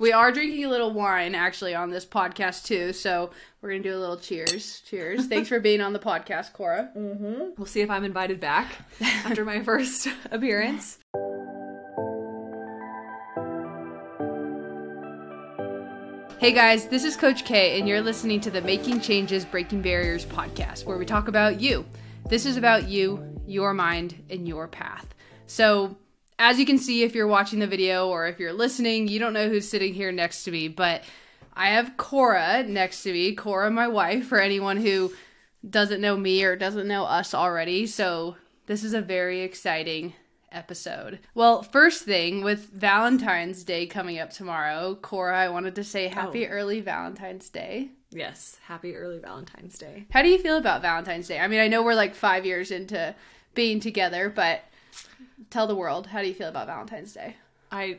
We are drinking a little wine actually on this podcast too, so we're gonna do a little cheers. Cheers! Thanks for being on the podcast, Cora. Mm-hmm. We'll see if I'm invited back after my first appearance. Hey guys, this is Coach K, and you're listening to the Making Changes, Breaking Barriers podcast, where we talk about you. This is about you, your mind, and your path. So, as you can see, if you're watching the video or if you're listening, you don't know who's sitting here next to me, but I have Cora next to me. Cora, my wife, for anyone who doesn't know me or doesn't know us already. So, this is a very exciting episode. Well, first thing with Valentine's Day coming up tomorrow, Cora, I wanted to say happy oh. early Valentine's Day. Yes, happy early Valentine's Day. How do you feel about Valentine's Day? I mean, I know we're like five years into being together, but tell the world, how do you feel about Valentine's Day? I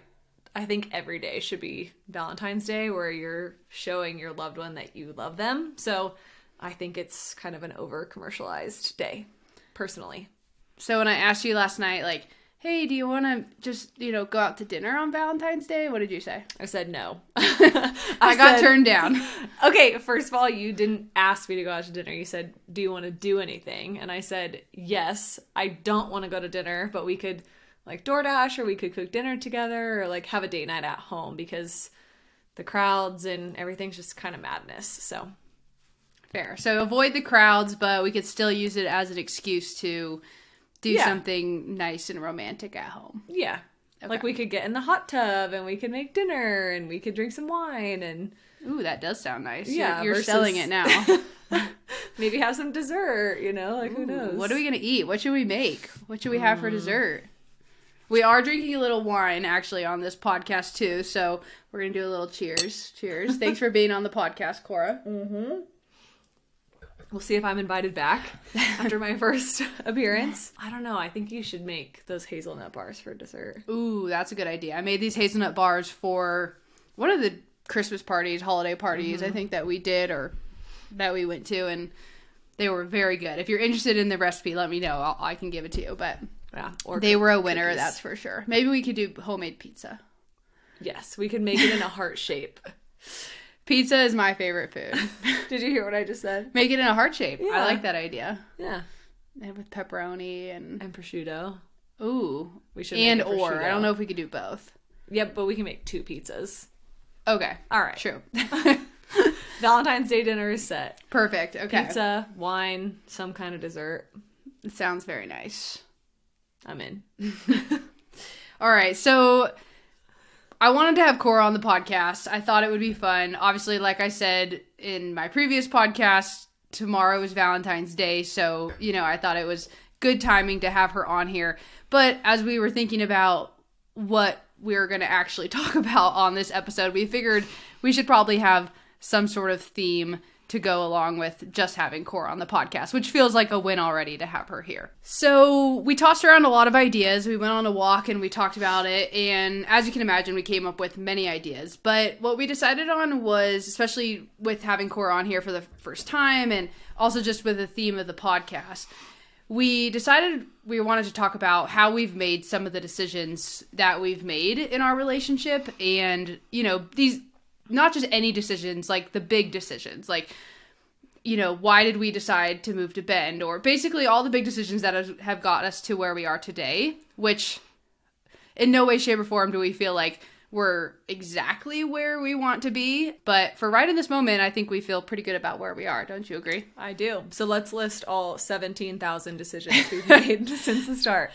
I think every day should be Valentine's Day where you're showing your loved one that you love them. So, I think it's kind of an over commercialized day, personally. So when I asked you last night, like, hey, do you want to just, you know, go out to dinner on Valentine's Day? What did you say? I said no. I, got said- turned down. Okay, first of all, you didn't ask me to go out to dinner. You said, "Do you want to do anything?" And I said, "Yes, I don't want to go to dinner, but we could like DoorDash or we could cook dinner together or like have a date night at home because the crowds and everything's just kind of madness." So, Fair. So avoid the crowds, but we could still use it as an excuse to do Yeah. something nice and romantic at home. yeah. Like we could get in the hot tub and we could make dinner and we could drink some wine and Ooh, that does sound nice. Yeah, You're, you're versus- selling it now. maybe have some dessert, you know? Like who knows? What are we gonna eat? What should we make? What should we have for hmm. dessert? We are drinking a little wine actually on this podcast too, so we're gonna do a little cheers. Cheers! Thanks for being on the podcast, Cora. Mm-hmm. We'll see if I'm invited back after my first appearance. I don't know. I think you should make those hazelnut bars for dessert. Ooh, that's a good idea. I made these hazelnut bars for one of the Christmas parties, holiday parties, I mm-hmm. think that we did or that we went to, and they were very good. If you're interested in the recipe, let me know. I'll, I can give it to you. But Yeah. Or they were a winner, cookies. that's for sure. Maybe we could do homemade pizza. Yes, we could make it in a heart shape. Pizza is my favorite food. Did you hear what I just said? Make it in a heart shape. I like that idea. Yeah. And with pepperoni and And prosciutto. ooh, We should and or I don't know if we could do both. Yep, but we can make two pizzas. Okay, All right. true. Valentine's Day dinner is set. Perfect. Okay, Pizza, wine, some kind of dessert. it sounds very nice. I'm in. All right, so I wanted to have Cora on the podcast. I thought it would be fun. Obviously, like I said in my previous podcast, tomorrow is Valentine's Day, so you know I thought it was good timing to have her on here. But as we were thinking about what we were going to actually talk about on this episode, we figured we should probably have some sort of theme to go along with just having Cora on the podcast, which feels like a win already to have her here. So we tossed around a lot of ideas. We went on a walk and we talked about it. And as you can imagine, we came up with many ideas. But what we decided on was, especially with having Cora on here for the first time and also just with the theme of the podcast, we decided we wanted to talk about how we've made some of the decisions that we've made in our relationship and you know these not just any decisions like the big decisions like you know why did we decide to move to bend or basically all the big decisions that have, have got us to where we are today which in no way shape or form do we feel like we're exactly where we want to be but for right in this moment i think we feel pretty good about where we are don't you agree I do. So let's list all 17,000 decisions we've made since the start.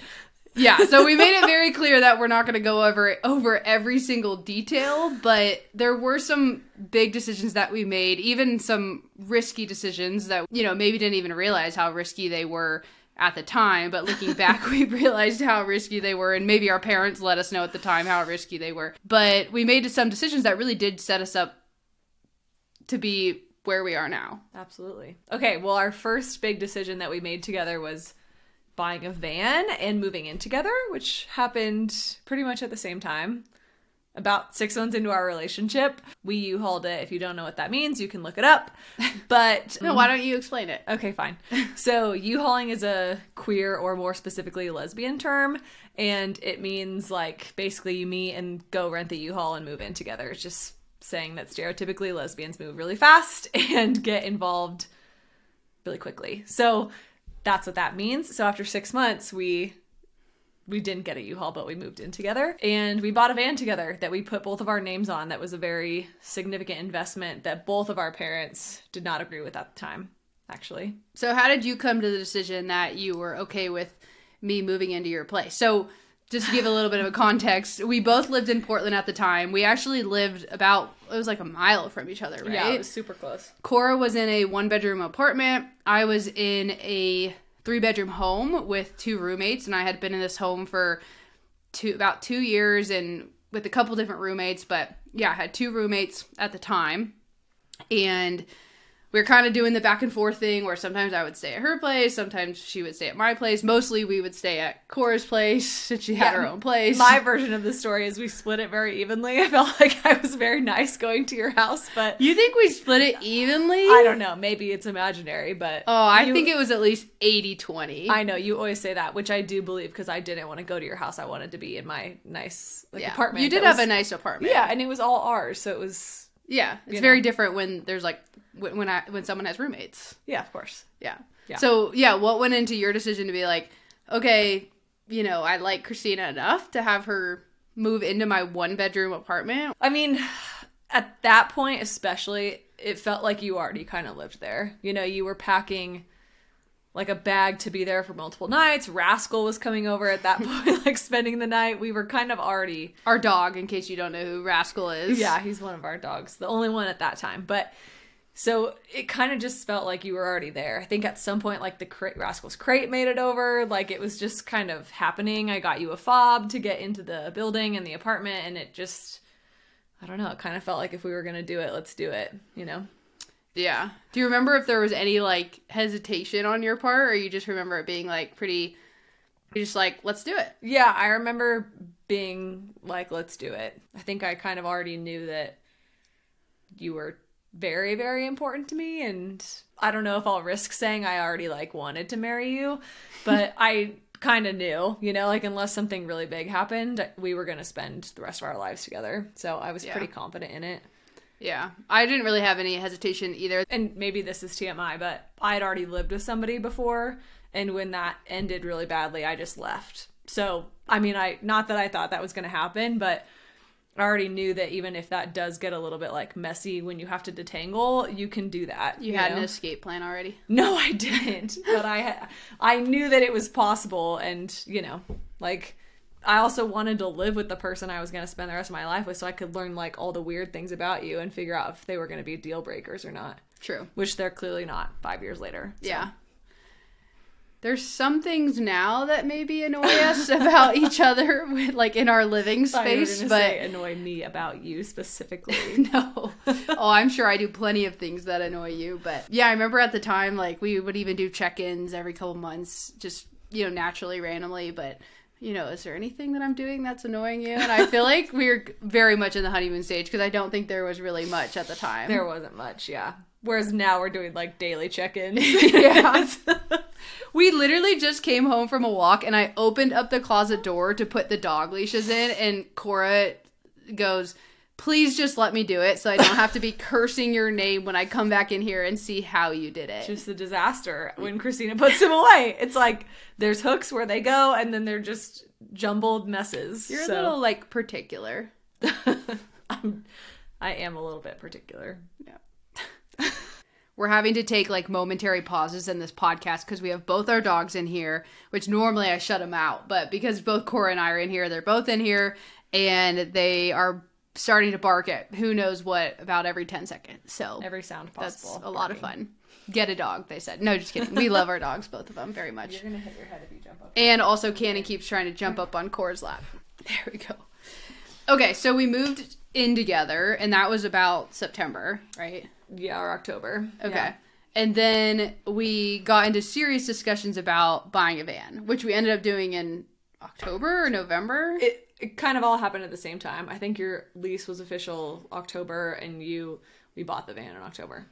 Yeah so we made it very clear that we're not going to go over over every single detail but there were some big decisions that we made even some risky decisions that you know maybe didn't even realize how risky they were at the time but looking back we realized how risky they were and maybe our parents let us know at the time how risky they were but we made some decisions that really did set us up to be where we are now Absolutely. Okay, well, our first big decision that we made together was buying a van and moving in together, which happened pretty much at the same time. about six months into our relationship. We U-hauled it. If you don't know what that means, you can look it up. But No, mm. why don't you explain it? Okay, fine. So, U-hauling is a queer or more specifically lesbian term, and it means like basically you meet and go rent the U-haul and move in together. It's just saying that stereotypically lesbians move really fast and get involved really quickly. So, that's what that means. So, after 6 months, we we didn't get a U-Haul, but we moved in together and we bought a van together that we put both of our names on. That was a very significant investment that both of our parents did not agree with at the time, actually. So, how did you come to the decision that you were okay with me moving into your place? So, just to give a little bit of a context, we both lived in Portland at the time. We actually lived about, it was like a mile from each other, right? Yeah, it was super close. Cora was in a one bedroom apartment. I was in a three bedroom home with two roommates, and I had been in this home for two about two years and with a couple different roommates. But yeah, I had two roommates at the time, and we were kind of doing the back and forth thing where sometimes I would stay at her place, sometimes she would stay at my place. Mostly we would stay at Cora's place since she had Yeah, her own place. My version of the story is we split it very evenly. I felt like I was very nice going to your house, but you think we split it evenly? I don't know. Maybe it's imaginary, but Oh, I you- think it was at least 80 20. I know you always say that, which I do believe because I didn't want to go to your house. I wanted to be in my nice like, apartment. You did have was- a nice apartment. yeah, and it was all ours, so it was Yeah, it's very know. different when there's like when when I when someone has roommates. yeah, of course. Yeah. Yeah. So yeah, what went into your decision to be like, okay, you know, I like Christina enough to have her move into my one bedroom apartment. I mean, at that point, especially, it felt like you already kind of lived there. You know, you were packing like a bag to be there for multiple nights. Rascal was coming over at that point, like spending the night. We were kind of already. Our dog, in case you don't know who Rascal is. Yeah, he's one of our dogs, the only one at that time. But so it kind of just felt like you were already there. I think at some point, like the crate, Rascal's crate made it over. Like it was just kind of happening. I got you a fob to get into the building and the apartment, and it just. I don't know. It kind of felt like if we were gonna do it, let's do it. You know? Yeah. Do you remember if there was any like hesitation on your part, or you just remember it being like pretty? You're just like, let's do it. Yeah, I remember being like, let's do it. I think I kind of already knew that you were very, very important to me. And I don't know if I'll risk saying I already like wanted to marry you, but I kind of knew, you know, like unless something really big happened, we were going to spend the rest of our lives together. So I was Yeah. pretty confident in it. Yeah, I didn't really have any hesitation either. and maybe this is TMI, but I had already lived with somebody before, and when that ended really badly, I just left. So, I mean, I not that I thought that was going to happen, but I already knew that even if that does get a little bit like messy when you have to detangle, you can do that. You, had know? an escape plan already. No, I didn't. but I I knew that it was possible and, you know, like I also wanted to live with the person I was going to spend the rest of my life with so I could learn like all the weird things about you and figure out if they were going to be deal breakers or not, True. which they're clearly not 5 years later. so. Yeah. There's some things now that maybe annoy us about each other, with, like in our living thought you were space, but say annoy me about you specifically. no. oh, I'm sure I do plenty of things that annoy you, but yeah, I remember at the time, like we would even do check-ins every couple months, just you know, naturally, randomly. But you know, is there anything that I'm doing that's annoying you? And I feel like we're very much in the honeymoon stage because I don't think there was really much at the time. there wasn't much, yeah. Whereas now we're doing like daily check-ins. Yeah. we literally just came home from a walk and I opened up the closet door to put the dog leashes in and Cora goes, "Please just let me do it so I don't have to be cursing your name when I come back in here and see how you did it." just a disaster when Christina puts them away. It's like there's hooks where they go and then they're just jumbled messes. You're so. a little like particular. I'm, I am a little bit particular. Yeah. We're having to take like momentary pauses in this podcast because we have both our dogs in here, which normally I shut them out, but because both Cora and I are in here, they're both in here and they are starting to bark at who knows what about every 10 seconds. So Every sound possible. that's a lot of fun. Get a dog, they said. No, just kidding. We love our dogs, both of them, very much. You're gonna hit your head if you jump up. And also, Cannon keeps trying to jump up on Cora's lap. There we go. Okay, so we moved in together, and that was about September, right? Yeah, or October. Okay. Yeah. And then we got into serious discussions about buying a van, which we ended up doing in October or November. It it kind of all happened at the same time. I think your lease was official October, and you we bought the van in October.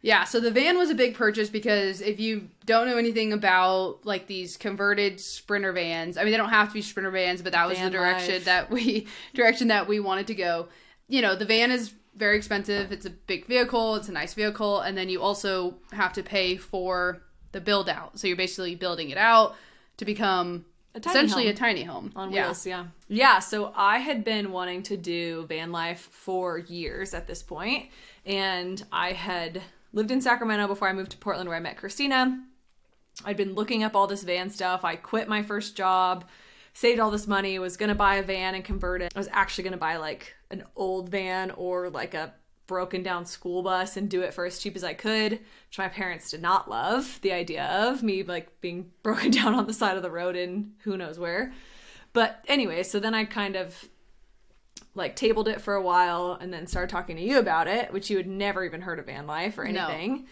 Yeah, so the van was a big purchase because if you don't know anything about like these converted sprinter vans, I mean they don't have to be sprinter vans, but that was Van the direction life. that we direction that we wanted to go. You know, the van is very expensive. It's a big vehicle, it's a nice vehicle, and then you also have to pay for the build out. So you're basically building it out to become A tiny essentially home. a tiny home. On yeah. wheels yeah. Yeah so i had been wanting to do van life for years at this point and i had lived in sacramento before i moved to portland where i met christina. I'd been looking up all this van stuff. I quit my first job saved all this money was gonna buy a van and convert it. I was actually gonna buy like an old van or like a broken down school bus and do it for as cheap as I could, which my parents did not love the idea of me like being broken down on the side of the road in who knows where. But anyway, so then I kind of like tabled it for a while and then started talking to you about it, which you had never even heard of van life or No. anything.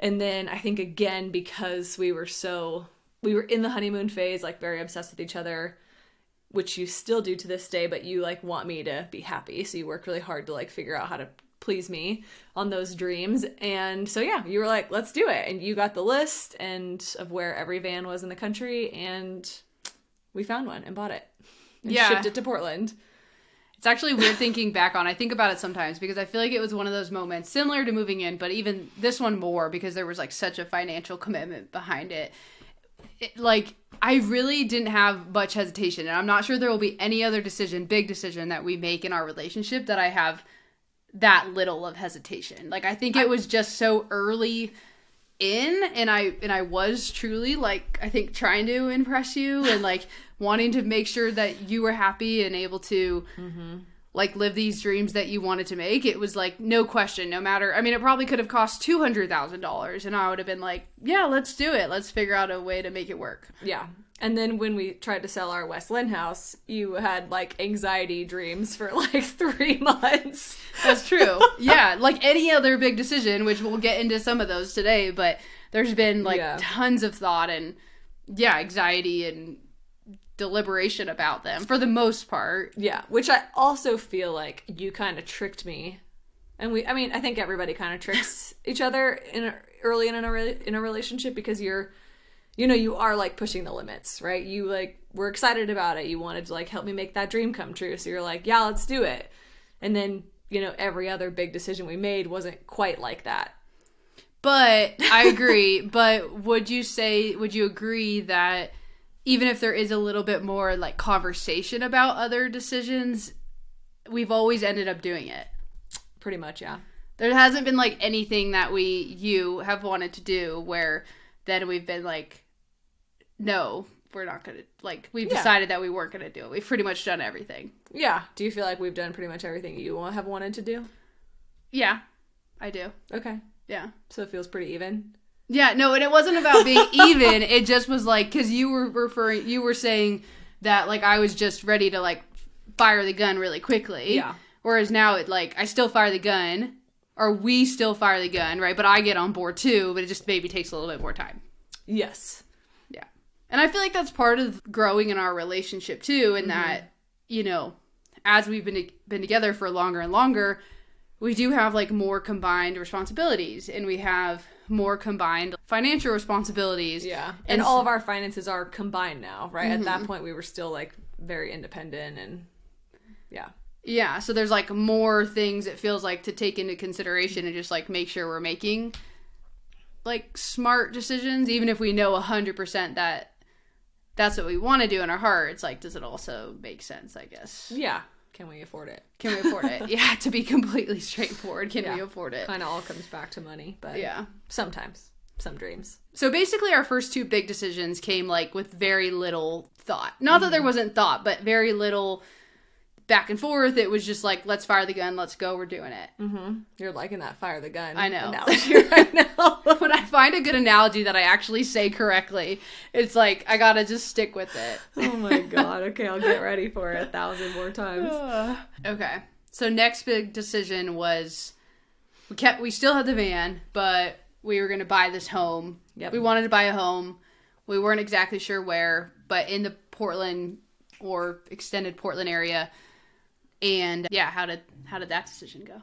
And then I think again because we were so we were in the honeymoon phase, like very obsessed with each other, which you still do to this day, but you like want me to be happy. So you work really hard to like figure out how to please me on those dreams. And so yeah, you were like, let's do it. And you got the list and of where every van was in the country and we found one and bought it. And Yeah. shipped it to Portland. It's actually weird thinking back on. I think about it sometimes because I feel like it was one of those moments similar to moving in, but even this one more because there was like such a financial commitment behind it. it like I really didn't have much hesitation, and I'm not sure there will be any other decision, big decision that we make in our relationship that I have that little of hesitation. Like I think it was just so early in and I and I was truly like I think trying to impress you and like wanting to make sure that you were happy and able to mm-hmm. like live these dreams that you wanted to make. It was like no question, no matter. I mean, it probably could have cost two hundred thousand dollars, and I would have been like, yeah, let's do it. Let's figure out a way to make it work. Yeah. And then when we tried to sell our West Linn house, you had like anxiety dreams for like three months. That's true. yeah, like any other big decision, which we'll get into some of those today, but there's been like Yeah. tons of thought and yeah, anxiety and deliberation about them for the most part. Yeah, which I also feel like you kind of tricked me, and we. I mean, I think everybody kind of tricks each other in a, early in a in a relationship because you're, you know, you are like pushing the limits, right? You like were excited about it. You wanted to like help me make that dream come true, so you're like, yeah, let's do it. And then you know, every other big decision we made wasn't quite like that. But I agree. but would you say, would you agree that even if there is a little bit more like conversation about other decisions, we've always ended up doing it? Pretty much, yeah. There hasn't been like anything that we, you have wanted to do where then we've been like, no, we're not to, like, we've Yeah. decided that we weren't to do it. We've pretty much done everything. Yeah. Do you feel like we've done pretty much everything you have wanted to do? Yeah, I do. Okay. Yeah. So it feels pretty even. Yeah, no, and it wasn't about being even. It just was like because you were referring, you were saying that like I was just ready to like fire the gun really quickly. Yeah. Whereas now it like I still fire the gun, or we still fire the gun, right? But I get on board too. But it just maybe takes a little bit more time. Yes. And I feel like that's part of growing in our relationship too, in mm-hmm. that you know, as we've been been together for longer and longer, we do have like more combined responsibilities, and we have more combined financial responsibilities. Yeah. And, And all of our finances are combined now, right? At that mm-hmm. point, we were still like very independent and yeah. Yeah, so there's like more things it feels like to take into consideration and just like make sure we're making like smart decisions, even if we know 100% that that's what we want to do in our heart. It's like, does it also make sense, I guess? Yeah. Can we afford it? Can we afford it? yeah, to be completely straightforward, can we afford it? Kind of all comes back to money, but Yeah. sometimes some dreams. So basically, our first two big decisions came like with very little thought. Not that there mm-hmm. wasn't thought, but very little back and forth. It was just like, let's fire the gun, let's go, we're doing it. Mm-hmm. You're liking that fire the gun. I know. Analogy right now. when I find a good analogy that I actually say correctly, it's like I gotta just stick with it. oh my god. Okay, I'll get ready for it a thousand more times. Okay. So next big decision was we kept we still had the van, but we were gonna buy this home. Yep. We wanted to buy a home. We weren't exactly sure where, but in the Portland or extended Portland area. And yeah, how did how did that decision go?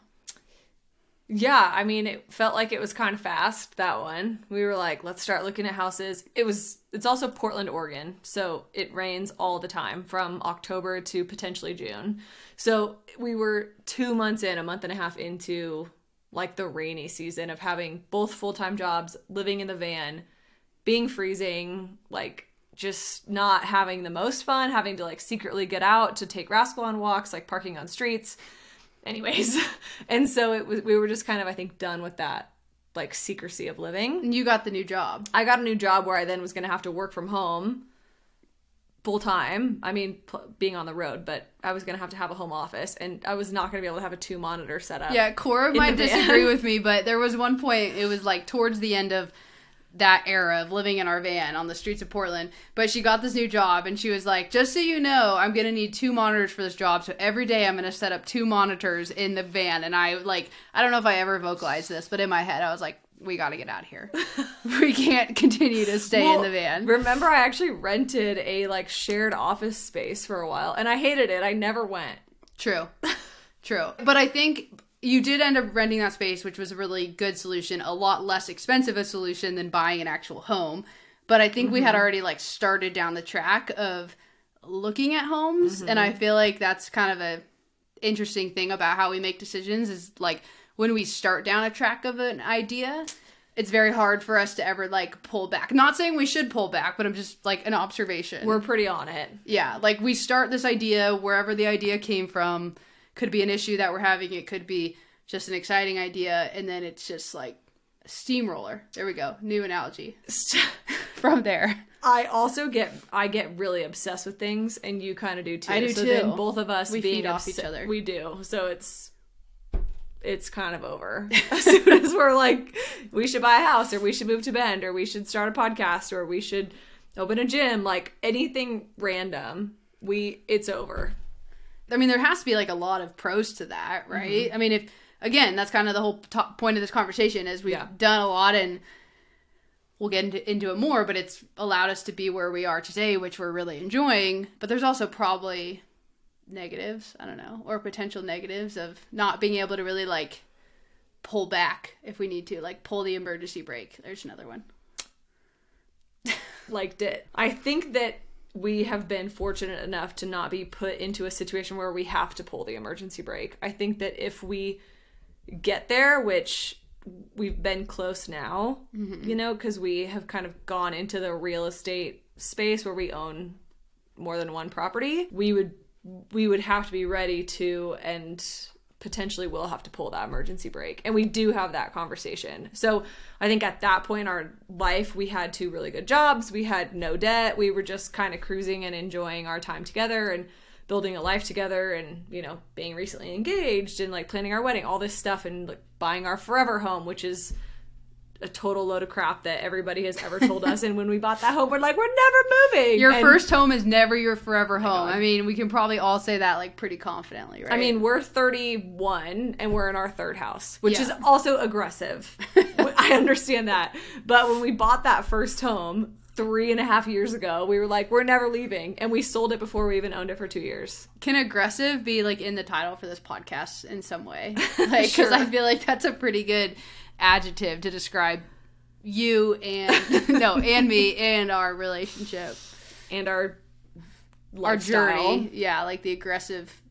Yeah, I mean, it felt like it was kind of fast that one. We were like, let's start looking at houses. It was it's also Portland, Oregon, so it rains all the time from October to potentially June. So we were 2 months in, a month and a half into like the rainy season of having both full-time jobs, living in the van, being freezing, like just not having the most fun, having to like secretly get out to take Rascal on walks, like parking on streets. Anyways and so it was we were just kind of i think done with that like secrecy of living. And you got the new job. i got a new job where i then was going to have to work from home full time. I mean pl- being on the road but i was going to have to have a home office and i was not going to be able to have a two monitor setup Yeah, Cora might disagree with me, but there was one point, it was like towards the end of that era of living in our van on the streets of Portland. But she got this new job and she was like, just so you know, I'm going to need two monitors for this job. So every day I'm going to set up two monitors in the van. And I like, I don't know if I ever vocalized this, but in my head, I was like, we got to get out of here. we can't continue to stay in the van. remember i actually rented a like shared office space for a while and i hated it i never went True. True. But I think you did end up renting that space, which was a really good solution, a lot less expensive a solution than buying an actual home. But I think we had mm-hmm. already like started down the track of looking at homes and mm-hmm. I feel like that's kind of a interesting thing about how we make decisions is like when we start down a track of an idea, it's very hard for us to ever like pull back. Not saying we should pull back, but I'm just like an observation. we're pretty on it Yeah, like we start this idea wherever the idea came from. Could be an issue that we're having. It could be just an exciting idea, and then it's just like steamroller. There we go. New analogy from there. I also get I get really obsessed with things, and you kind of do too. I do so too. Then both of us We being feed off each other. We do. So it's it's kind of over as soon as we're like, we should buy a house, or we should move to Bend, or we should start a podcast, or we should open a gym. Like anything random, we it's over. I mean, there has to be like a lot of pros to that, mm-hmm. right? I mean, if again, that's kind of the whole top point of this conversation is we've Yeah. done a lot and we'll get into, into it more, but it's allowed us to be where we are today, which we're really enjoying. But there's also probably negatives, I don't know, or potential negatives of not being able to really like pull back if we need to, like pull the emergency brake. There's another one. liked it. I think that we have been fortunate enough to not be put into a situation where we have to pull the emergency brake. I think that if we get there, which we've been close now, mm-hmm. you know, because we have kind of gone into the real estate space where we own more than one property, we would we would have to be ready to and potentially will have to pull that emergency brake. And we do have that conversation. So I think at that point in our life, we had two really good jobs. We had no debt. We were just kind of cruising and enjoying our time together and building a life together and, you know, being recently engaged and like planning our wedding, all this stuff and like buying our forever home, which is a total load of crap that everybody has ever told us. and when we bought that home, we're like, we're never moving. Your And- first home is never your forever home. I mean, we can probably all say that like pretty confidently, right? I mean, we're 31 and we're in our third house, which Yeah. is also aggressive. I understand that. But when we bought that first home three and a half years ago, we were like, we're never leaving. And we sold it before we even owned it for two years. Can aggressive be like in the title for this podcast in some way? Like, because Sure. I feel like that's a pretty good adjective to describe you and no, and me and our relationship, And our our journey. Yeah, like the aggressive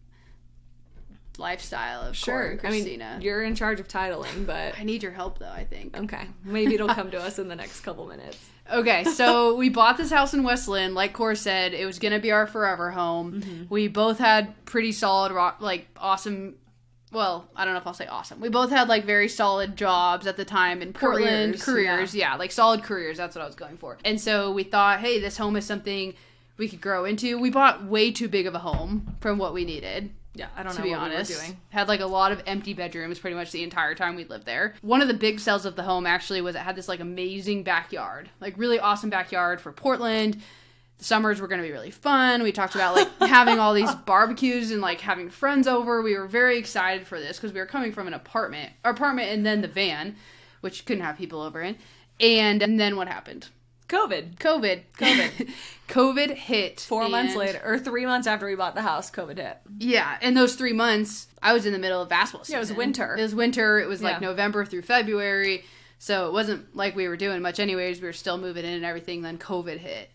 lifestyle of Sure. I mean, Christina. you're in charge of titling, but I need your help though. I think. okay. Maybe it'll come to us in the next couple minutes. Okay, so we bought this house in West Linn. Like Cora said, it was to be our forever home. Mm-hmm. We both had pretty solid, rock, like awesome. Well, I don't know if I'll say awesome. We both had like very solid jobs at the time in Portland. Careers, Careers, yeah. like solid careers. That's what I was going for. And so we thought, hey, this home is something we could grow into. We bought way too big of a home from what we needed Yeah, I don't to know be what honest. we were doing. Had like a lot of empty bedrooms pretty much the entire time we lived there. One of the big sells of the home actually was it had this like amazing backyard, like really awesome backyard for Portland. The summers were going to be really fun. We talked about like having all these barbecues and like having friends over. We were very excited for this because we were coming from an apartment, apartment, and then the van, which couldn't have people over in. And, and then what happened? COVID. COVID. COVID. COVID hit. Four months later, or three months after we bought the house, COVID hit. Yeah, in those three months, I was in the middle of basketball season. Yeah, it was winter. It was winter. It was like Yeah. November through February. So it wasn't like we were doing much anyways. We were still moving in and everything. Then COVID hit.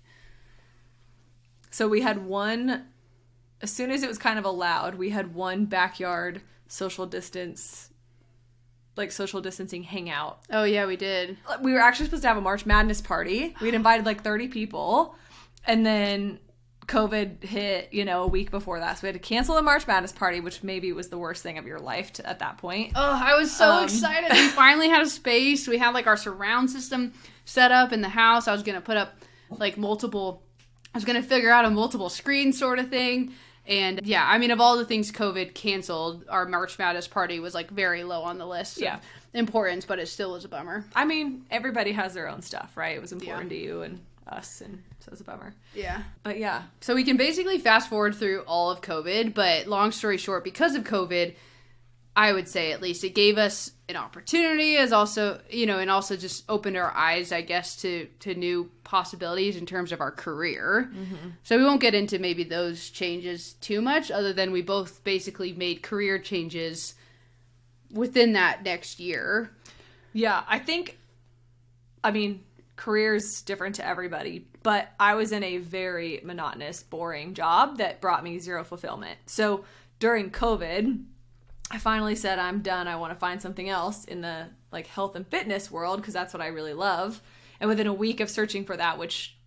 So we had one, as soon as it was kind of allowed, we had one backyard social distance, like social distancing hangout. Oh, yeah, we did. We were actually supposed to have a March Madness party. We'd invited like 30 people. And then COVID hit, you know, a week before that. So we had to cancel the March Madness party, which maybe was the worst thing of your life to, at that point. Oh, I was so Um, excited. We finally had a space. We had like our surround system set up in the house. I was going to put up like multiple, I was going to figure out a multiple screen sort of thing. And yeah, I mean, of all the things COVID canceled, our March Madness party was like very low on the list Yeah. of importance, but it still was a bummer. I mean, everybody has their own stuff, right? It was important to you and us, and so it's a bummer. Yeah. But yeah, So we can basically fast forward through all of COVID, but long story short, because of COVID, I would say at least it gave us an opportunity as also, you know, and also just opened our eyes, I guess, to to new possibilities in terms of our career. Mm-hmm. So we won't get into maybe those changes too much, other than we both basically made career changes within that next year. Yeah, I think, I mean, career's different to everybody, but I was in a very monotonous, boring job that brought me zero fulfillment. So during COVID, I finally said, I'm done. I want to find something else in the like health and fitness world because that's what I really love. And within a week of searching for that, which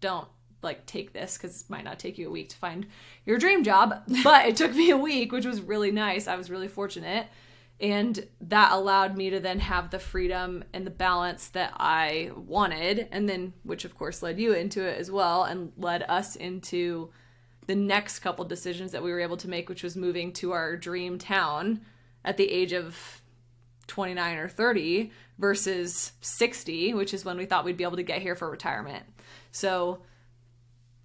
don't like take this because it might not take you a week to find your dream job, but it took me a week, which was really nice. I was really fortunate. And that allowed me to then have the freedom and the balance that I wanted. And then, which of course led you into it as well and led us into the next couple decisions that we were able to make, which was moving to our dream town at the age of 29 or 30 versus 60, which is when we thought we'd be able to get here for retirement. So,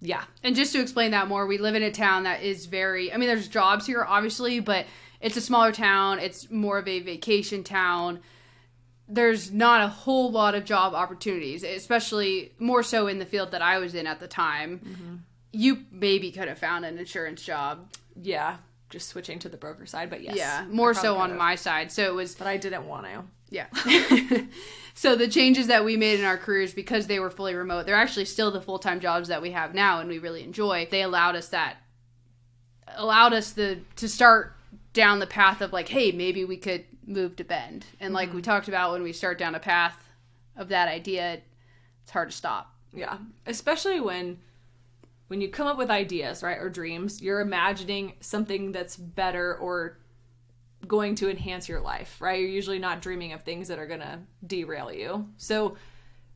yeah, And just to explain that more, we live in a town that is very, I mean, there's jobs here, obviously, but it's a smaller town. It's more of a vacation town. There's not a whole lot of job opportunities, especially more so in the field that I was in at the time. Mm-hmm. You maybe could have found an insurance job. yeah, just switching to the broker side, but yes. yeah, more so on my side. So it was But I didn't want to. Yeah. so the changes that we made in our careers because they were fully remote, they're actually still the full-time jobs that we have now and we really enjoy. They allowed us that allowed us the to start down the path of like, hey, maybe we could move to Bend. And like we mm-hmm. talked about when we start down a path of that idea, it's hard to stop. Yeah, especially when when you come up with ideas, right, or dreams, you're imagining something that's better or going to enhance your life, right? You're usually not dreaming of things that are going to derail you. So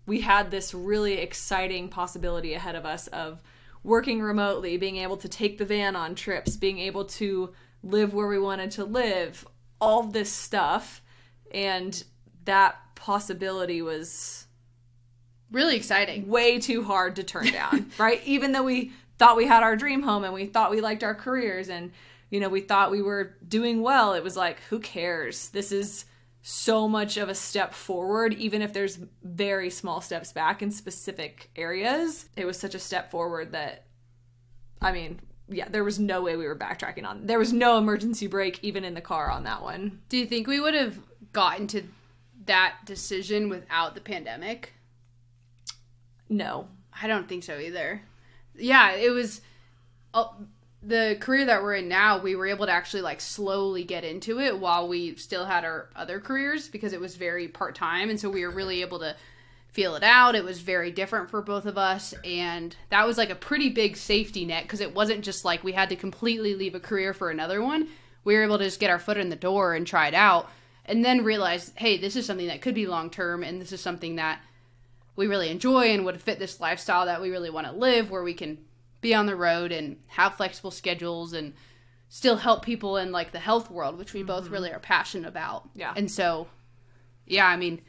we had this really exciting possibility ahead of us of working remotely, being able to take the van on trips, being able to live where we wanted to live, all this stuff. And that possibility was Really exciting. way too hard to turn down, right? Even though we thought we had our dream home and we thought we liked our careers and you know, we thought we were doing well, it was like, who cares? This is so much of a step forward even if there's very small steps back in specific areas. It was such a step forward that I mean, yeah, there was no way we were backtracking on. There was no emergency brake even in the car on that one. Do you think we would have gotten to that decision without the pandemic? No. I don't think so either. Yeah, it was uh, the career that we're in now. We were able to actually like slowly get into it while we still had our other careers because it was very part time, and so we were really able to feel it out. It was very different for both of us, and that was like a pretty big safety net because it wasn't just like we had to completely leave a career for another one. We were able to just get our foot in the door and try it out, and then realize, hey, this is something that could be long term, and this is something that we really enjoy and would fit this lifestyle that we really want to live where we can be on the road and have flexible schedules and still help people in like the health world which we both mm-hmm. really are passionate about. Yeah. and so yeah i mean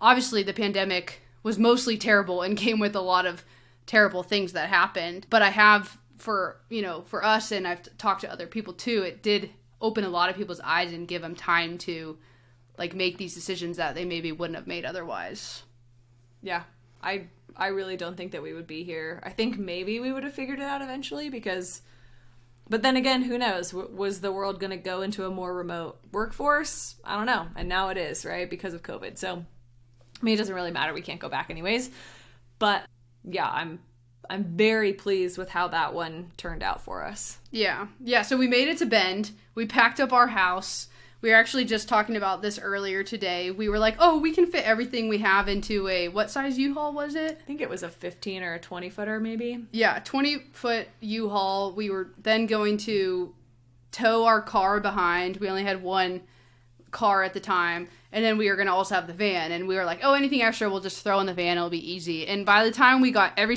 obviously the pandemic was mostly terrible and came with a lot of terrible things that happened but i have for you know for us and i've talked to other people too it did open a lot of people's eyes and give them time to like make these decisions that they maybe wouldn't have made otherwise Yeah. I I really don't think that we would be here. I think maybe we would have figured it out eventually because but then again, who knows? W- was the world going to go into a more remote workforce? I don't know. And now it is, right? Because of COVID. So I mean, it doesn't really matter. We can't go back anyways. But yeah, I'm I'm very pleased with how that one turned out for us. Yeah. Yeah. So we made it to Bend. We packed up our house. We were actually just talking about this earlier today. We were like, oh, we can fit everything we have into a what size U Haul was it? I think it was a 15 or a 20 footer, maybe. Yeah, 20 foot U Haul. We were then going to tow our car behind. We only had one car at the time. And then we were going to also have the van. And we were like, oh, anything extra, we'll just throw in the van. It'll be easy. And by the time we got every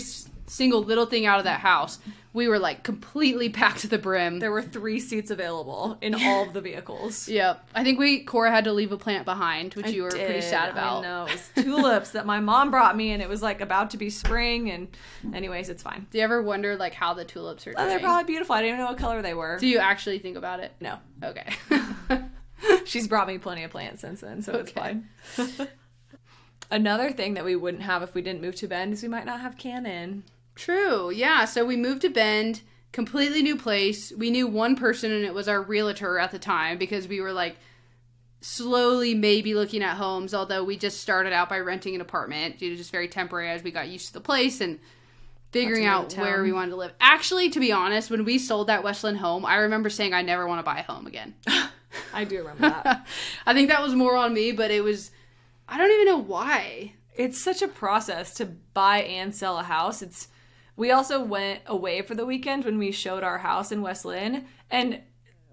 single little thing out of that house, we were like completely packed to the brim. There were three seats available in all of the vehicles. Yep. I think we, Cora had to leave a plant behind, which I you were pretty sad about. I know. It was tulips that my mom brought me, and it was like about to be spring. And, anyways, it's fine. Do you ever wonder like how the tulips are Oh, they're probably beautiful. I didn't even know what color they were. Do you actually think about it? no. Okay. She's brought me plenty of plants since then, so it's fine. Another thing that we wouldn't have if we didn't move to Bend is we might not have Canon. True. Yeah. So we moved to Bend, completely new place. We knew one person, and it was our realtor at the time because we were like slowly maybe looking at homes. Although we just started out by renting an apartment due to just very temporary as we got used to the place and figuring Got to know out the where we wanted to live. Actually, to be honest, when we sold that West Linn home, I remember saying I never want to buy a home again. I do remember that. I think that was more on me, but it was. I don't even know why. it's such a process to buy and sell a house. It's we also went away for the weekend when we showed our house in West Linn and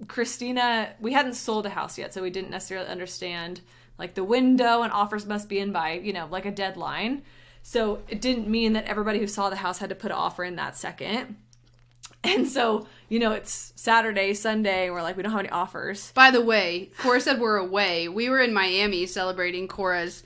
Christina, we hadn't sold a house yet, so we didn't necessarily understand like the window and offers must be in by, you know, like a deadline. So it didn't mean that everybody who saw the house had to put an offer in that second. And so, you know, it's Saturday, Sunday, we're like, we don't have any offers. By the way, Cora said we're away. We were in Miami celebrating Cora's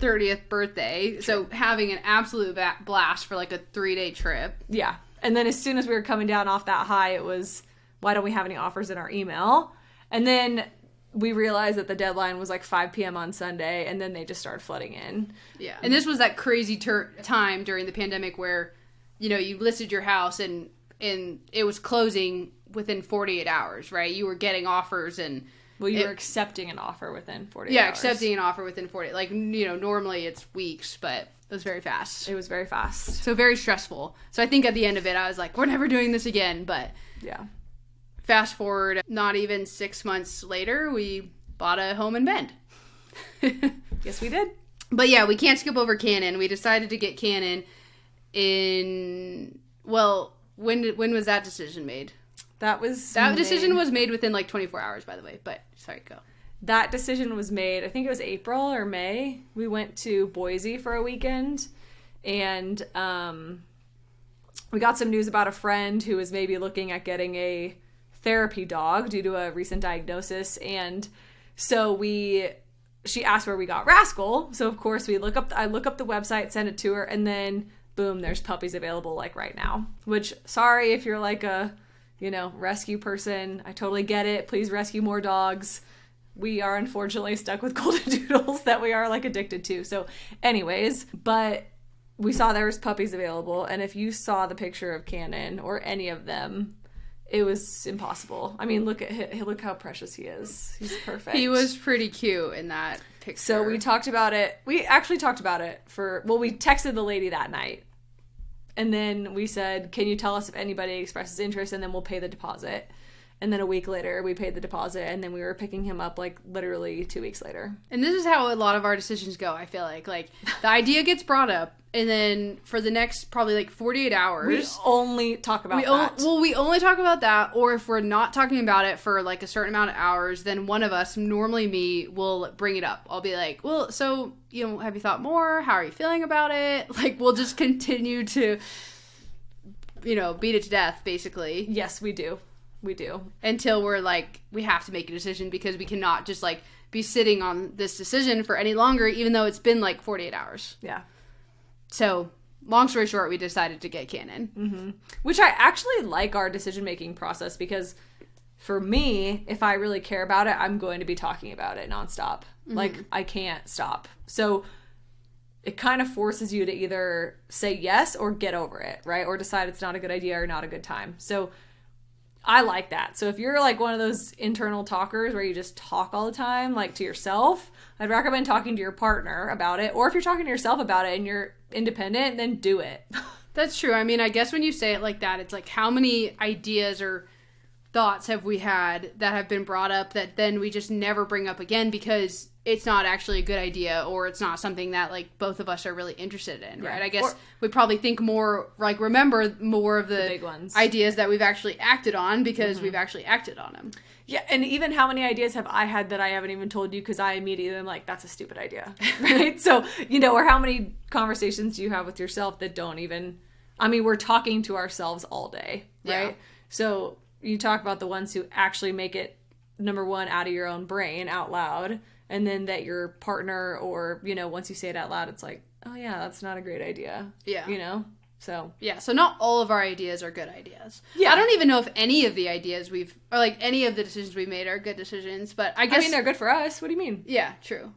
30th birthday. So having an absolute blast for like a three day trip. Yeah. And then as soon as we were coming down off that high, it was, why don't we have any offers in our email? And then we realized that the deadline was like 5 p.m. on Sunday, and then they just started flooding in. Yeah. And this was that crazy tur time during the pandemic where, you know, you listed your house and and it was closing within 48 hours, right? You were getting offers and Well, you It- were accepting an offer within 40 yeah, hours. accepting an offer within 40. Like, you know, normally it's weeks, but it was very fast. It was very fast. So very stressful. So I think at the end of it, I was like, we're never doing this again. But Yeah. fast forward, not even six months later, we bought a home in Bend. Yes, we did. but yeah, we can't skip over Canon. We decided to get Canon in well, when did, when was that decision made? That was That made- decision was made within like 24 hours, by the way. But sorry, go. that decision was made. I think it was April or May. We went to Boise for a weekend, and um, we got some news about a friend who was maybe looking at getting a therapy dog due to a recent diagnosis, and so we. She asked where we got Rascal, so of course we look up. I look up the website, send it to her, and then boom, there's puppies available like right now. Which sorry if you're like a you know rescue person, I totally get it. Please rescue more dogs we are unfortunately stuck with golden doodles that we are like addicted to. So, anyways, but we saw there was puppies available, and if you saw the picture of Cannon or any of them, it was impossible. I mean, look at hi- look how precious he is. He's perfect. He was pretty cute in that picture. So we talked about it. We actually talked about it for well, we texted the lady that night. And then we said, "Can you tell us if anybody expresses interest and then we'll pay the deposit." And then a week later, we paid the deposit and then we were picking him up like literally 2 weeks later. And this is how a lot of our decisions go, I feel like. Like the idea gets brought up and then for the next probably like 48 hours We only talk about we o- well we only talk about that or if we're not talking about it for like a certain amount of hours then one of us normally me will bring it up i'll be like well so you know have you thought more how are you feeling about it like we'll just continue to you know beat it to death basically yes, we do. We do. until we're like we have to make a decision because we cannot just like be sitting on this decision for any longer even though it's been like 48 hours Yeah. So long story short we decided to get canon mm-hmm. Which I actually like our decision making process because for me, if I really care about it, I'm going to be talking about it nonstop. Mm-hmm. Like I can't stop. So it kind of forces you to either say yes or get over it, right? Or decide it's not a good idea or not a good time. So I like that. So if you're like one of those internal talkers where you just talk all the time, like to yourself, I'd recommend talking to your partner about it. Or if you're talking to yourself about it and you're independent, then do it. That's true. I mean, I guess when you say it like that, it's like how many ideas or thoughts have we had that have been brought up that then we just never bring up again because it's not actually a good idea or it's not something that like both of us are really interested in, right? I guess Or- we probably think more like remember more of the, big ones. ideas that we've actually acted on because mm-hmm. we've actually acted on them. Yeah, and even how many ideas have I had that I haven't even told you because I immediately am like, that's a stupid idea, right? so you know, or how many conversations do you have with yourself that don't even? I mean, we're talking to ourselves all day, right? Yeah. So you talk about the ones who actually make it number one out of your own brain out loud, and then that your partner or you know, once you say it out loud, it's like, oh yeah, that's not a great idea, Yeah. you know. So Yeah, so not all of our ideas are good ideas. Yeah. I don't even know if any of the ideas we've or like any of the decisions we made are good decisions, but I guess I mean, they're good for us. What do you mean? yeah, true.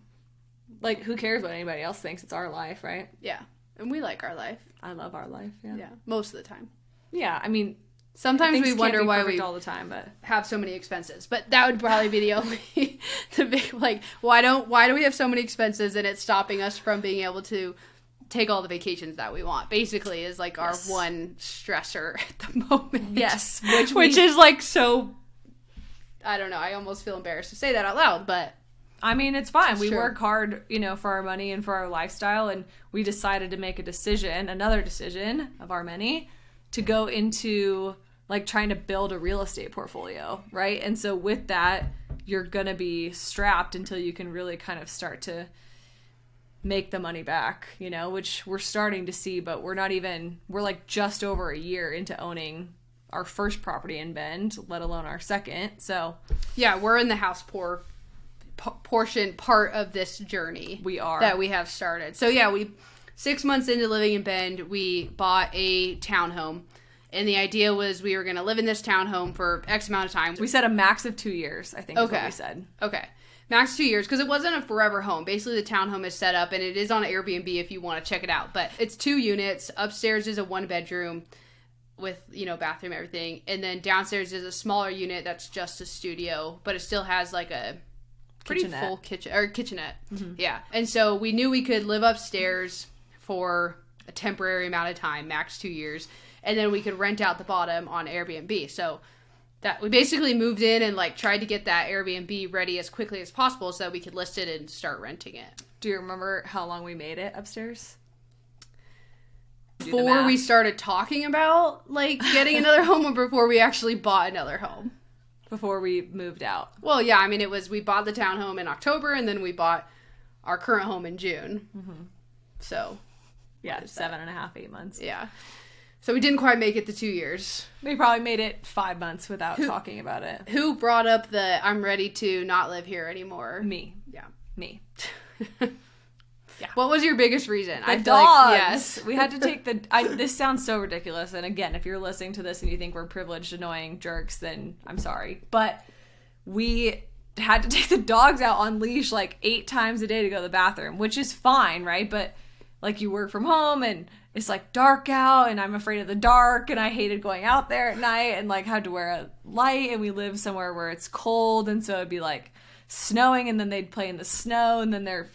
Like, who cares what anybody else thinks? It's our life, right? Yeah. And we like our life. I love our life. Yeah. Yeah, most of the time. Yeah, I mean, Sometimes things we wonder why we all the time, but have so many expenses, but that would probably be the only the big like why don't why do we have so many expenses and it's stopping us from being able to take all the vacations that we want? Basically, is like our one stressor at the moment. yes, which which is like so. I don't know. I almost feel embarrassed to say that out loud, but I mean, it's fine. It's we true. work hard, you know, for our money and for our lifestyle, and we decided to make a decision, another decision of our many, to go into like trying to build a real estate portfolio, right? And so with that, you're gonna be strapped until you can really kind of start to make the money back, you know, which we're starting to see, but we're not even we're like just over a year into owning our first property in Bend, let alone our second. So yeah, we're in the house poor p- portion part of this journey. we are that we have started. So yeah, we six months into living in Bend, we bought a townhome, and the idea was we were going to live in this townhome for X amount of time. we said a max of two years, I think is what Okay. we said. okay, max two years because it wasn't a forever home. Basically, the townhome is set up and it is on Airbnb if you want to check it out. But it's two units. Upstairs is a one bedroom with you know bathroom everything, and then downstairs is a smaller unit that's just a studio, but it still has like a pretty Kitchenette. full kitchen or kitchenette. Mm-hmm. Yeah. And so we knew we could live upstairs for a temporary amount of time, max 2 years, and then we could rent out the bottom on Airbnb. So that we basically moved in and like tried to get that Airbnb ready as quickly as possible so that we could list it and start renting it. Do you remember how long we made it upstairs? Do Before we started talking about like getting another home or before we actually bought another home. before we moved out. Well, yeah, I mean it was we bought the townhome in October and then we bought our current home in June. Mm-hmm. So, Yeah, is seven and a half, eight months. Yeah. So we didn't quite make it to two years. We probably made it five months without talking about it. Who brought up the I'm ready to not live here anymore? Me, Yeah. me. Yeah. What was your biggest reason? The I dogs. like yes. we had to take the. I, this sounds so ridiculous. And again, if you're listening to this and you think we're privileged, annoying jerks, then I'm sorry. But we had to take the dogs out on leash like eight times a day to go to the bathroom, which is fine, right? But like you work from home and it's like dark out and I'm afraid of the dark and I hated going out there at night and like had to wear a light and we live somewhere where it's cold and so it'd be like snowing and then they'd play in the snow and then they're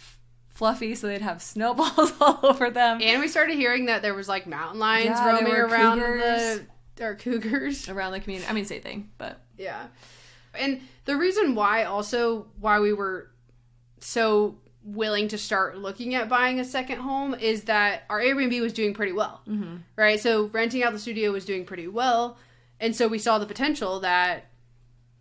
fluffy so they'd have snowballs all over them And we started hearing that there was like mountain lions Yeah, roaming around cougars. the or cougars. around the community. I mean, same thing, but Yeah. And the reason why also why we were so willing to start looking at buying a second home is that our Airbnb was doing pretty well. Mm-hmm. Right? So renting out the studio was doing pretty well. And so we saw the potential that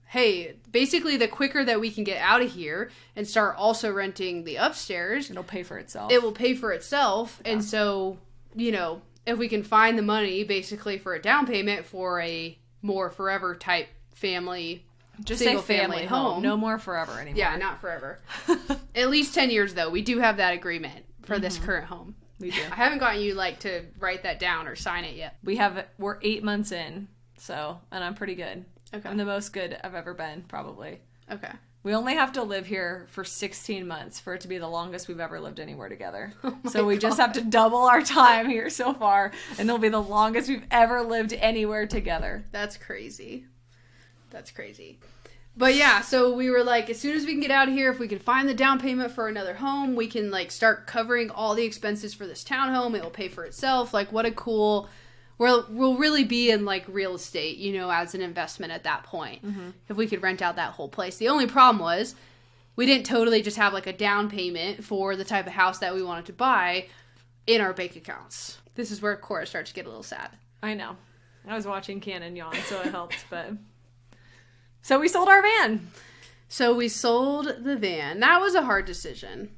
hey, basically the quicker that we can get out of here and start also renting the upstairs, it'll pay for itself. it will pay for itself. And so, you know, if we can find the money basically for a down payment for a more forever type family Just single say family, family home. home. No more forever anymore. Yeah, not forever. At least 10 years though. We do have that agreement for this mm-hmm. current home. we do. I haven't gotten you like to write that down or sign it yet. We have we're eight months in, so and I'm pretty good. Okay. I'm the most good I've ever been, probably. Okay. We only have to live here for 16 months for it to be the longest we've ever lived anywhere together. Oh so we just have to double our time here so far, and it'll be the longest we've ever lived anywhere together. That's crazy. That's crazy. But yeah, so we were like, as soon as we can get out of here, if we can find the down payment for another home, we can like start covering all the expenses for this townhome. It will pay for itself. Like, what a cool. We'll we'll really be in like real estate, you know, as an investment at that point. Mm-hmm. If we could rent out that whole place. The only problem was we didn't totally just have like a down payment for the type of house that we wanted to buy in our bank accounts. This is where Cora starts to get a little sad. I know. I was watching Cannon yawn, so it helped, but. So we sold our van. So we sold the van. That was a hard decision.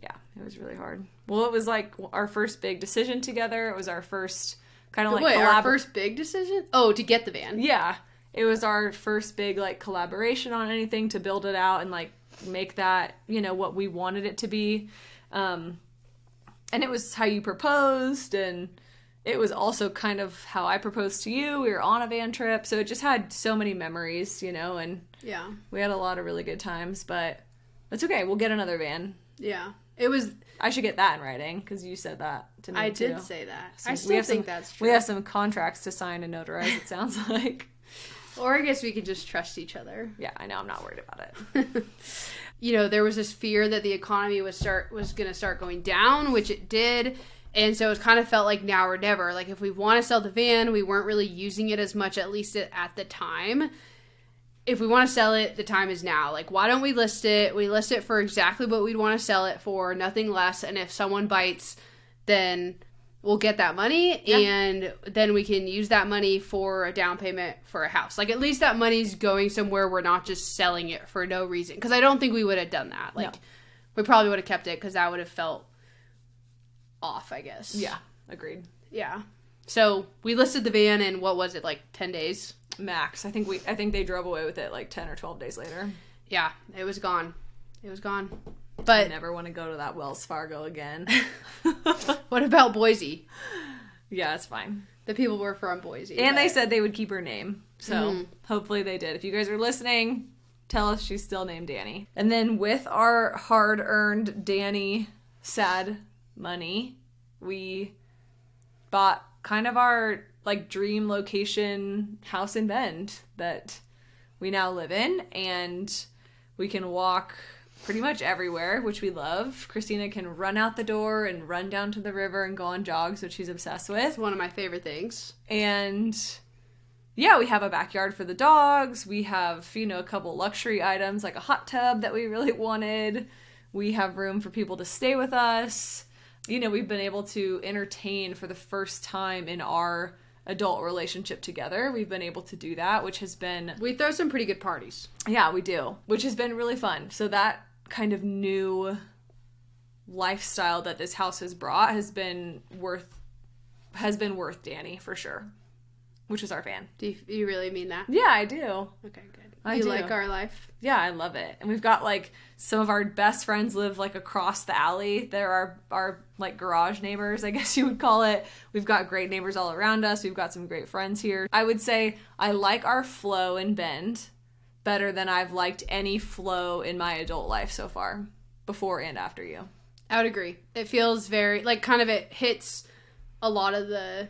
Yeah, it was really hard. Well, it was like our first big decision together. It was our first kind of like Wait, our first big decision? Oh, to get the van. Yeah, it was our first big like collaboration on anything to build it out and like make that you know what we wanted it to be. Um, and it was how you proposed, and it was also kind of how I proposed to you. We were on a van trip, so it just had so many memories, you know, and Yeah. we had a lot of really good times. But it's okay. We'll get another van. Yeah. It was I should get that in writing because you said that to me I too. did say that. So I we still have think some- that's true. We have some contracts to sign and notarize. It sounds like. Or I guess we could just trust each other. Yeah, I know. I'm not worried about it. you know, there was this fear that the economy was start was going to start going down, which it did. And so it kind of felt like now or never. Like if we want to sell the van, we weren't really using it as much at least at the time. If we want to sell it, the time is now. Like why don't we list it? We list it for exactly what we'd want to sell it for, nothing less. And if someone bites, then we'll get that money Yeah. and then we can use that money for a down payment for a house. Like at least that money's going somewhere we're not just selling it for no reason cuz I don't think we would have done that. Like No. we probably would have kept it cuz that would have felt off, I guess. Yeah, agreed. Yeah. So, we listed the van in what was it like 10 days? Max. I think we. I think they drove away with it like ten or twelve days later. Yeah, it was gone. It was gone. But I But never want to go to that Wells Fargo again. what about Boise? yeah, it's fine. The people were from Boise. And they said they would keep her name, so Mhm. hopefully they did. If you guys are listening, tell us she's still named Danny. And then with our hard-earned Danny sad money, we bought kind of our like dream location house in Bend that we now live in and we can walk pretty much everywhere, which we love. Christina can run out the door and run down to the river and go on jogs, which she's obsessed with. it's one of my favorite things. And yeah, we have a backyard for the dogs. We have, you know, a couple luxury items like a hot tub that we really wanted. We have room for people to stay with us. You know, we've been able to entertain for the first time in our adult relationship together. We've been able to do that, which has been We throw some pretty good parties. yeah, we do, which has been really fun. So that kind of new lifestyle that this house has brought has been worth has been worth Danny for sure. Which is our fan. Do you, you really mean that? Yeah, I do. Okay, good. I you do. like our life? Yeah, I love it. And we've got like some of our best friends live like across the alley. They're our our like garage neighbors, I guess you would call it. We've got great neighbors all around us. We've got some great friends here. I would say I like our flow and Bend better than I've liked any flow in my adult life so far, before and after you. I would agree. It feels very like kind of it hits a lot of the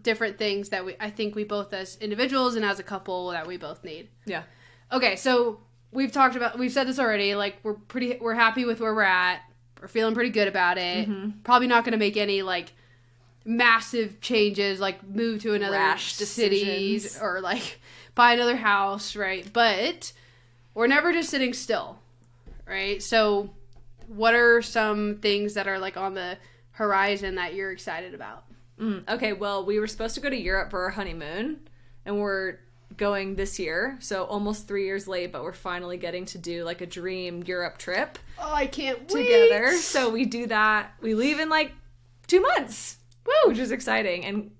different things that we I think we both as individuals and as a couple that we both need. Yeah. Okay, so we've talked about we've said this already. Like we're pretty we're happy with where we're at. We're feeling pretty good about it. Mm-hmm. Probably not going to make any like massive changes like move to another Rash city or like buy another house, right? But we're never just sitting still. Right? So what are some things that are like on the horizon that you're excited about? Mm, okay, well, we were supposed to go to Europe for our honeymoon, and we're going this year, so almost three years late, but we're finally getting to do like a dream Europe trip Oh, I can't together. So we do that. We leave in like two months, Woo! which is exciting and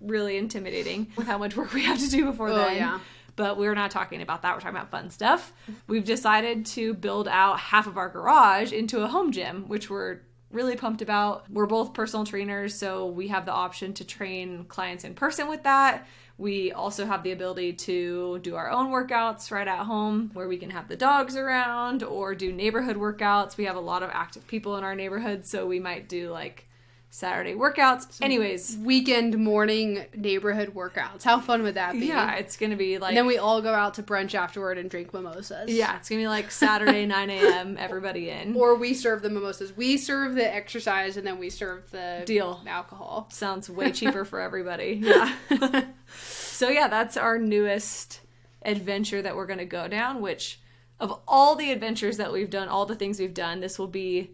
really intimidating with how much work we have to do before Oh, then. yeah. But we're not talking about that. We're talking about fun stuff. We've decided to build out half of our garage into a home gym, which we're really pumped about. We're both personal trainers, so we have the option to train clients in person with that. We also have the ability to do our own workouts right at home where we can have the dogs around or do neighborhood workouts. We have a lot of active people in our neighborhood, so we might do like Saturday workouts. Anyways, Weekend morning neighborhood workouts. How fun would that be? yeah, it's gonna be like And then we all go out to brunch afterward and drink mimosas. yeah, it's gonna be like Saturday 9 a.m. Everybody in. Or we serve the mimosas. We serve the exercise and then we serve the Deal. alcohol. Sounds way cheaper for everybody. Yeah. so yeah, that's our newest adventure that we're gonna go down. Which of all the adventures that we've done, all the things we've done, this will be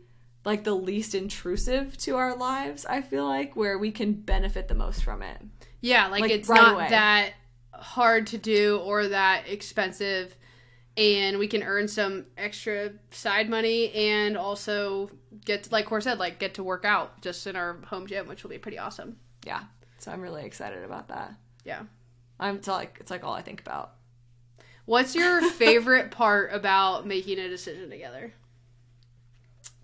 like the least intrusive to our lives. I feel like where we can benefit the most from it. Yeah, like, Like, it's right not away. that hard to do or that expensive. And we can earn some extra side money and also get to, like Core said, like get to work out just in our home gym, which will be pretty awesome. Yeah. So I'm really excited about that. Yeah. I'm it's like it's like all I think about. What's your favorite part about making a decision together?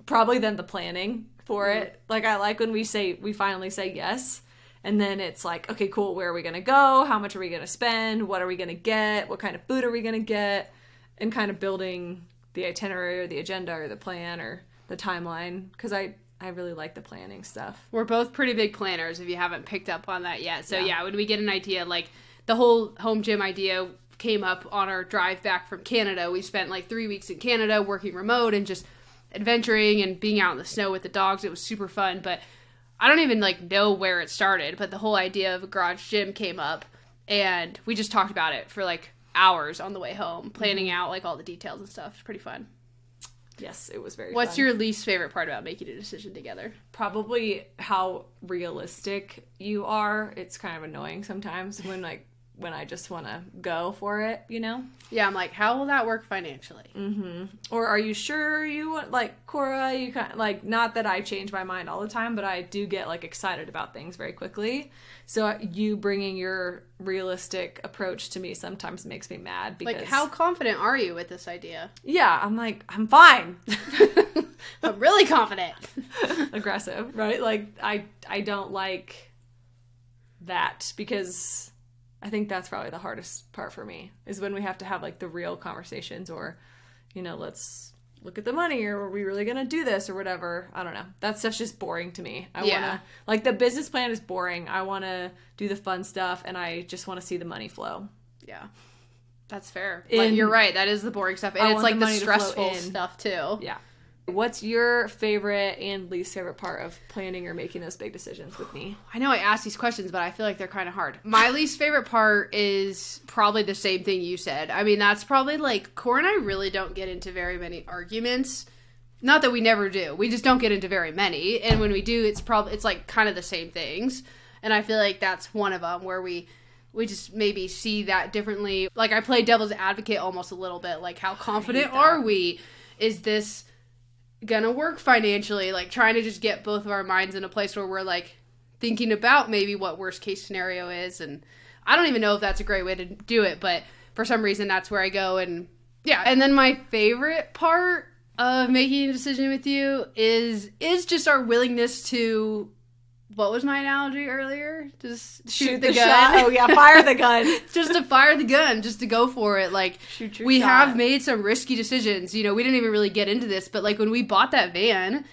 Probably then the planning for it. Mm-hmm. Like I like when we say we finally say yes and then it's like, okay, cool, where are we going to go? How much are we going to spend? What are we going to get? What kind of food are we going to get? And kind of building the itinerary or the agenda or the plan or the timeline cuz I I really like the planning stuff. We're both pretty big planners if you haven't picked up on that yet. So Yeah. yeah, when we get an idea, like the whole home gym idea came up on our drive back from Canada. We spent like three weeks in Canada working remote and just adventuring and being out in the snow with the dogs. It was super fun, but I don't even like know where it started, but the whole idea of a garage gym came up and we just talked about it for like hours on the way home, planning mm-hmm. out like all the details and stuff. It's pretty fun. Yes, it was very What's fun. your least favorite part about making a decision together? probably how realistic you are. It's kind of annoying sometimes when like when I just want to go for it, you know? Yeah, I'm like, how will that work financially? Mm-hmm. Or are you sure you want like Cora? You kind like not that I change my mind all the time, but I do get like excited about things very quickly. So uh, you bringing your realistic approach to me sometimes makes me mad because Like, how confident are you with this idea? yeah, I'm like I'm fine, I'm really confident. aggressive, right? Like I I don't like that because I think that's probably the hardest part for me is when we have to have like the real conversations or you know, let's look at the money or are we really going to do this or whatever. I don't know. That stuff's just boring to me. I Yeah. want to like the business plan is boring. I want to do the fun stuff and I just want to see the money flow. Yeah. That's fair. In- Like, you're right. That is the boring stuff. And I it's like the the, money to flow stressful stuff, too. Yeah. What's your favorite and least favorite part of planning or making those big decisions with me? I know I asked these questions, but I feel like they're kind of hard. My least favorite part is probably the same thing you said. I mean, that's probably like Core and I really don't get into very many arguments. Not that we never do. We just don't get into very many. And when we do, it's probably it's like kind of the same things. And I feel like that's one of them where we we just maybe see that differently. Like I play devil's advocate almost a little bit. Like how confident are we? Is this gonna work financially like trying to just get both of our minds in a place where we're like thinking about maybe what worst case scenario is and i don't even know if that's a great way to do it but for some reason that's where i go and yeah and then my favorite part of making a decision with you is is just our willingness to what was my analogy earlier just shoot, the, gun shot. Oh yeah, fire the gun. just to fire the gun, just to go for it. Like Shoot we shot. have made some risky decisions. You know, we didn't even really get into this, but like when we bought that van,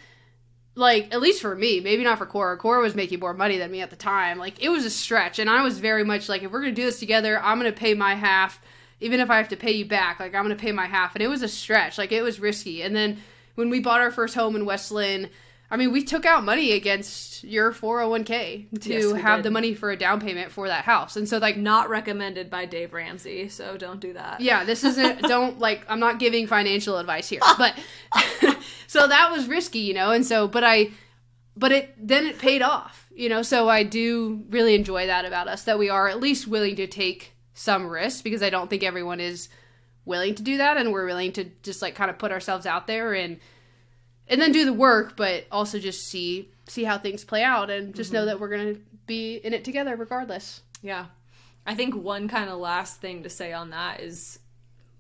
like at least for me, maybe not for Cora. Cora was making more money than me at the time. Like it was a stretch, and I was very much like, if we're gonna do this together, I'm gonna pay my half, even if I have to pay you back. Like I'm gonna pay my half, and it was a stretch. Like it was risky. And then when we bought our first home in West Linn. I mean, we took out money against your 401k to Yes, have did. the money for a down payment for that house. And so, like, Not recommended by Dave Ramsey, so don't do that. yeah, this isn't don't like I'm not giving financial advice here. But so that was risky, you know, and so but I but it then it paid off, you know, so I do really enjoy that about us that we are at least willing to take some risks because I don't think everyone is willing to do that and we're willing to just like kind of put ourselves out there and and then do the work but also just see see how things play out and just know mm-hmm. that we're going to be in it together regardless. Yeah. I think one kind of last thing to say on that is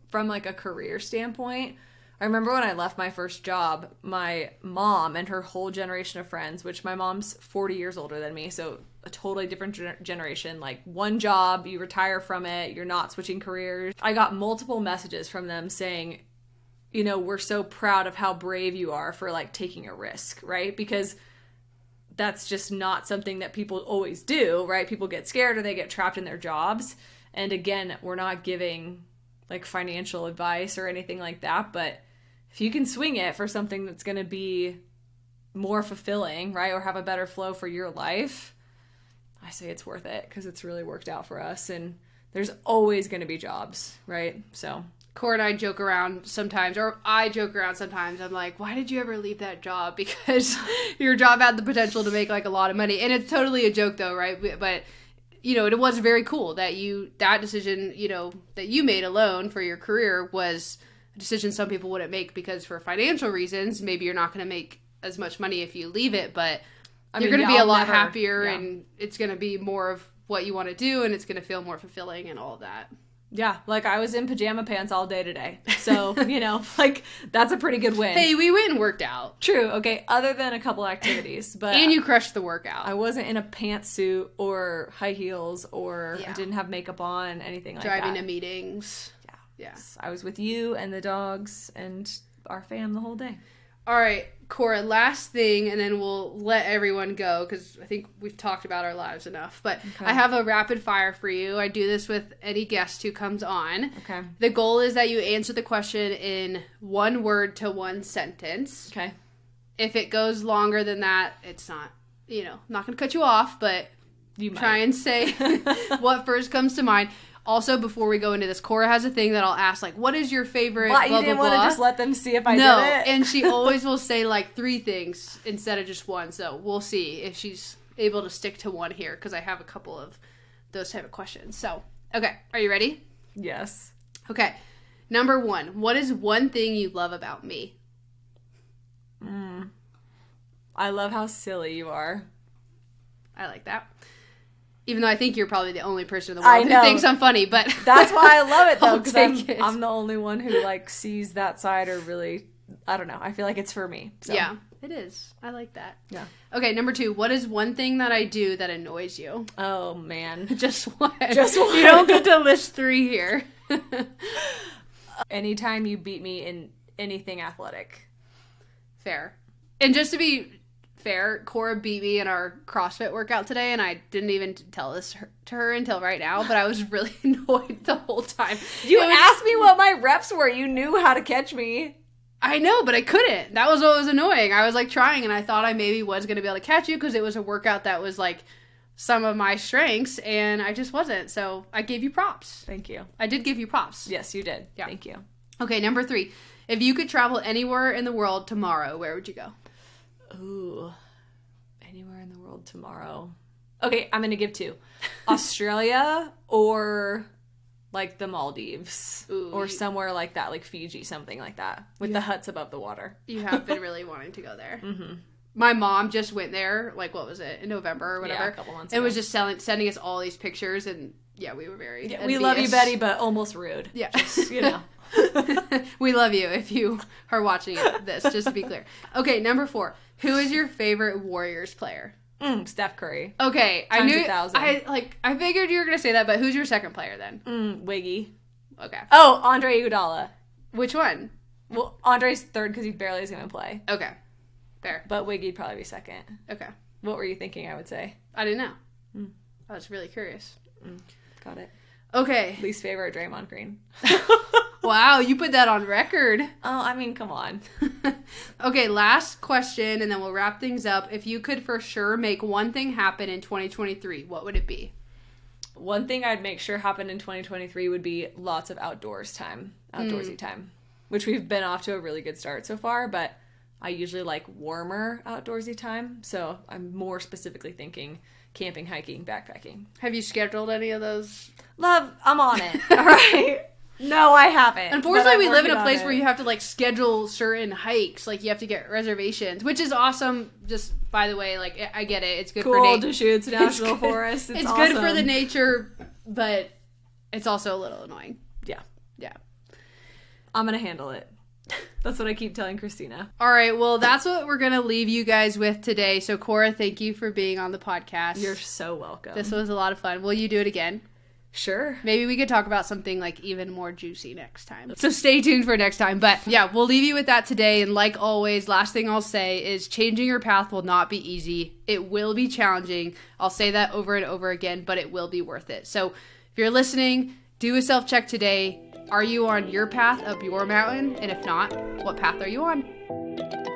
from like a career standpoint, I remember when I left my first job, my mom and her whole generation of friends, which my mom's 40 years older than me, so a totally different gener- generation, like one job, you retire from it, you're not switching careers. I got multiple messages from them saying, you know, we're so proud of how brave you are for like taking a risk, right? Because that's just not something that people always do, right? People get scared or they get trapped in their jobs. And again, we're not giving like financial advice or anything like that, but if you can swing it for something that's going to be more fulfilling, right? Or have a better flow for your life, I say it's worth it because it's really worked out for us and there's always going to be jobs, right? So, Core and I joke around sometimes, or I joke around sometimes. I'm like, why did you ever leave that job? Because your job had the potential to make like a lot of money. And it's totally a joke though, right? But you know, it was very cool that you that decision, you know, that you made alone for your career was a decision some people wouldn't make because for financial reasons, maybe you're not going to make as much money if you leave it, but you're going to be a lot never- happier yeah. and it's going to be more of what you want to do and it's going to feel more fulfilling and all that. Yeah, like I was in pajama pants all day today. So, you know, like that's a pretty good win. Hey, we went and worked out. True. Okay. Other than a couple activities, but And you crushed the workout. I wasn't in a pantsuit or high heels or I didn't have makeup on, anything like driving that. to meetings. Yeah. Yeah. I was with you and the dogs and our fam the whole day. All right, Cora, last thing, and then we'll let everyone go because I think we've talked about our lives enough. But Okay. I have a rapid fire for you. I do this with any guest who comes on. Okay. The goal is that you answer the question in one word to one sentence. Okay. If it goes longer than that, it's not, you know, not going to cut you off, but You might. try and say what first comes to mind. Also, before we go into this, Cora has a thing that I'll ask, like, what is your favorite? Why, blah, you didn't blah, want to just let them see if I no, did it? and she always will say like three things instead of just one. So we'll see if she's able to stick to one here because I have a couple of those type of questions. So, okay, are you ready? yes. Okay, number one, what is one thing you love about me? Hmm. I love how silly you are. I like that. Even though I think you're probably the only person in the world who thinks I'm funny, but That's why I love it though, because I'm. I'm the only one who like sees that side or really, I don't know. I feel like it's for me. So. yeah, it is. I like that. Yeah. Okay, number two, what is one thing that I do that annoys you? Oh man. Just one. Just one. You don't get to list three here. Anytime you beat me in anything athletic. Fair. And just to be fair, Cora beat me in our CrossFit workout today, and I didn't even tell this to her until right now. But I was really annoyed the whole time. You was- asked me what my reps were. You knew how to catch me. I know, but I couldn't. That was what was annoying. I was like trying, and I thought I maybe was going to be able to catch you because it was a workout that was like some of my strengths, and I just wasn't. So I gave you props. Thank you. I did give you props. Yes, you did. Yeah. Thank you. Okay, number three. If you could travel anywhere in the world tomorrow, where would you go? Ooh. Anywhere in the world tomorrow. Okay, I'm gonna give two. Australia or like the Maldives. Ooh, or you- somewhere like that, like Fiji, something like that. With the huts above the water. You have been really wanting to go there. Mm-hmm. My mom just went there, like what was it, in November or whatever. Yeah, a couple months and ago. was just selling, sending us all these pictures, and yeah, we were very. Yeah, we love you. Betty, but almost rude. Yeah, just, You know. we love you if you are watching this. Just to be clear. Okay, number four. Who is your favorite Warriors player? Mm, Steph Curry. Okay, I Times a knew. I like. I figured you were gonna say that, but who's your second player then? Mm, Wiggy. Okay, Oh, Andre Iguodala. which one? Well, Andre's third because he barely is going to play. Okay, fair. But Wiggy'd probably be second. Okay, What were you thinking I would say? I didn't know. Hmm. I was really curious. Got it. Okay. Least favorite Draymond Green. Wow, you put that on record. Oh, I mean, come on. okay, last question, and then we'll wrap things up. If you could for sure make one thing happen in 2023, what would it be? One thing I'd make sure happened in 2023 would be lots of outdoors time, outdoorsy hmm. time, which we've been off to a really good start so far, but I usually like warmer outdoorsy time. So I'm more specifically thinking camping, hiking, backpacking. Have you scheduled any of those? Love, I'm on it. All right. No, I haven't. Unfortunately, we live in a place where you have to like schedule certain hikes. Like you have to get reservations, which is awesome. Just by the way, like I- get it. It's good for cool nature. Deschutes National Forest. It's, It's, good for the nature, but it's also a little annoying. Yeah. Yeah. I'm gonna handle it. That's what I keep telling Christina. All right, well, that's what we're going to leave you guys with today. So, Cora, thank you for being on the podcast. You're so welcome. This was a lot of fun. Will you do it again? Sure. Maybe we could talk about something like even more juicy next time. So stay tuned for next time. But yeah, we'll leave you with that today. And like always, last thing I'll say is changing your path will not be easy. It will be challenging. I'll say that over and over again, but it will be worth it. So if you're listening, do a self check today. Are you on your path up your mountain? And if not, what path are you on?